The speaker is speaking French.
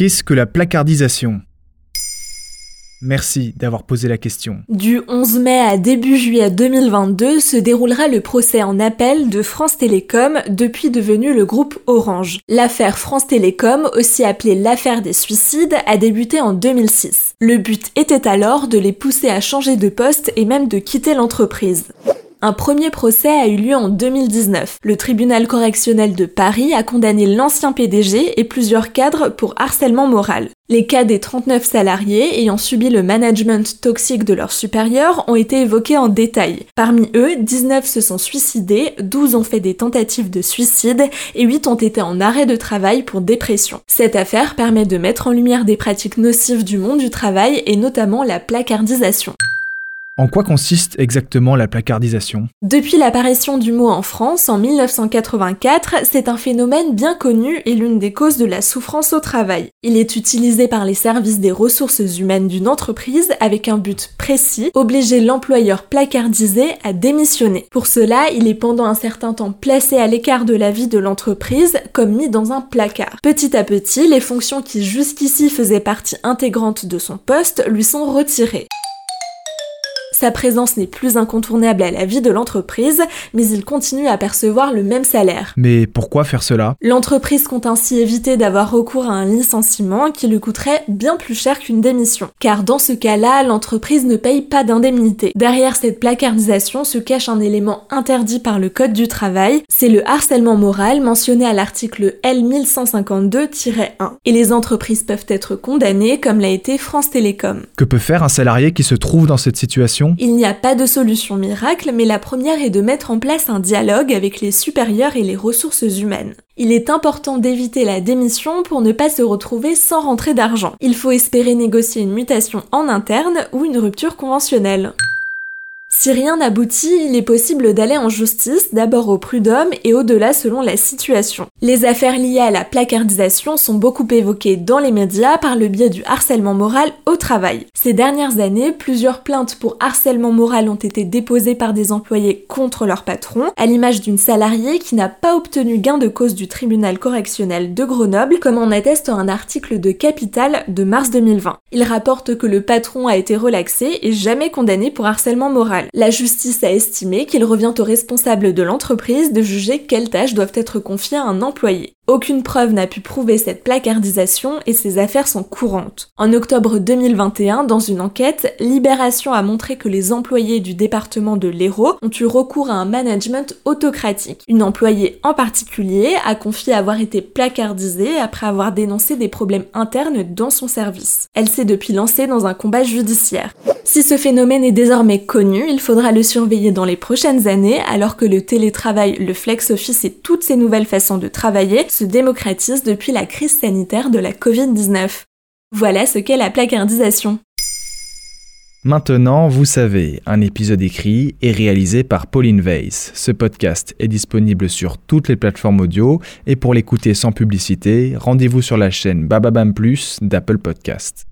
Qu'est-ce que la placardisation Merci d'avoir posé la question. Du 11 mai à début juillet 2022 se déroulera le procès en appel de France Télécom, depuis devenu le groupe Orange. L'affaire France Télécom, aussi appelée l'affaire des suicides, a débuté en 2006. Le but était alors de les pousser à changer de poste et même de quitter l'entreprise. Un premier procès a eu lieu en 2019. Le tribunal correctionnel de Paris a condamné l'ancien PDG et plusieurs cadres pour harcèlement moral. Les cas des 39 salariés ayant subi le management toxique de leurs supérieurs ont été évoqués en détail. Parmi eux, 19 se sont suicidés, 12 ont fait des tentatives de suicide et 8 ont été en arrêt de travail pour dépression. Cette affaire permet de mettre en lumière des pratiques nocives du monde du travail et notamment la placardisation. En quoi consiste exactement la placardisation? Depuis l'apparition du mot en France en 1984, c'est un phénomène bien connu et l'une des causes de la souffrance au travail. Il est utilisé par les services des ressources humaines d'une entreprise avec un but précis, obliger l'employeur placardisé à démissionner. Pour cela, il est pendant un certain temps placé à l'écart de la vie de l'entreprise comme mis dans un placard. Petit à petit, les fonctions qui jusqu'ici faisaient partie intégrante de son poste lui sont retirées. Sa présence n'est plus incontournable à la vie de l'entreprise, mais il continue à percevoir le même salaire. Mais pourquoi faire cela? L'entreprise compte ainsi éviter d'avoir recours à un licenciement qui lui coûterait bien plus cher qu'une démission. Car dans ce cas-là, l'entreprise ne paye pas d'indemnité. Derrière cette placardisation se cache un élément interdit par le Code du travail, c'est le harcèlement moral mentionné à l'article L1152-1. Et les entreprises peuvent être condamnées comme l'a été France Télécom. Que peut faire un salarié qui se trouve dans cette situation? Il n'y a pas de solution miracle, mais la première est de mettre en place un dialogue avec les supérieurs et les ressources humaines. Il est important d'éviter la démission pour ne pas se retrouver sans rentrée d'argent. Il faut espérer négocier une mutation en interne ou une rupture conventionnelle. Si rien n'aboutit, il est possible d'aller en justice, d'abord au prud'homme et au-delà selon la situation. Les affaires liées à la placardisation sont beaucoup évoquées dans les médias par le biais du harcèlement moral au travail. Ces dernières années, plusieurs plaintes pour harcèlement moral ont été déposées par des employés contre leur patron, à l'image d'une salariée qui n'a pas obtenu gain de cause du tribunal correctionnel de Grenoble, comme en atteste un article de Capital de mars 2020. Il rapporte que le patron a été relaxé et jamais condamné pour harcèlement moral. La justice a estimé qu'il revient aux responsables de l'entreprise de juger quelles tâches doivent être confiées à un employé. Aucune preuve n'a pu prouver cette placardisation et ces affaires sont courantes. En octobre 2021, dans une enquête, Libération a montré que les employés du département de l'Hérault ont eu recours à un management autocratique. Une employée en particulier a confié avoir été placardisée après avoir dénoncé des problèmes internes dans son service. Elle s'est depuis lancée dans un combat judiciaire. Si ce phénomène est désormais connu, il faudra le surveiller dans les prochaines années alors que le télétravail, le flex office et toutes ces nouvelles façons de travailler se démocratise depuis la crise sanitaire de la Covid-19. Voilà ce qu'est la placardisation. Maintenant, vous savez, un épisode écrit et réalisé par Pauline Weiss. Ce podcast est disponible sur toutes les plateformes audio et pour l'écouter sans publicité, rendez-vous sur la chaîne Bababam Plus d'Apple Podcast.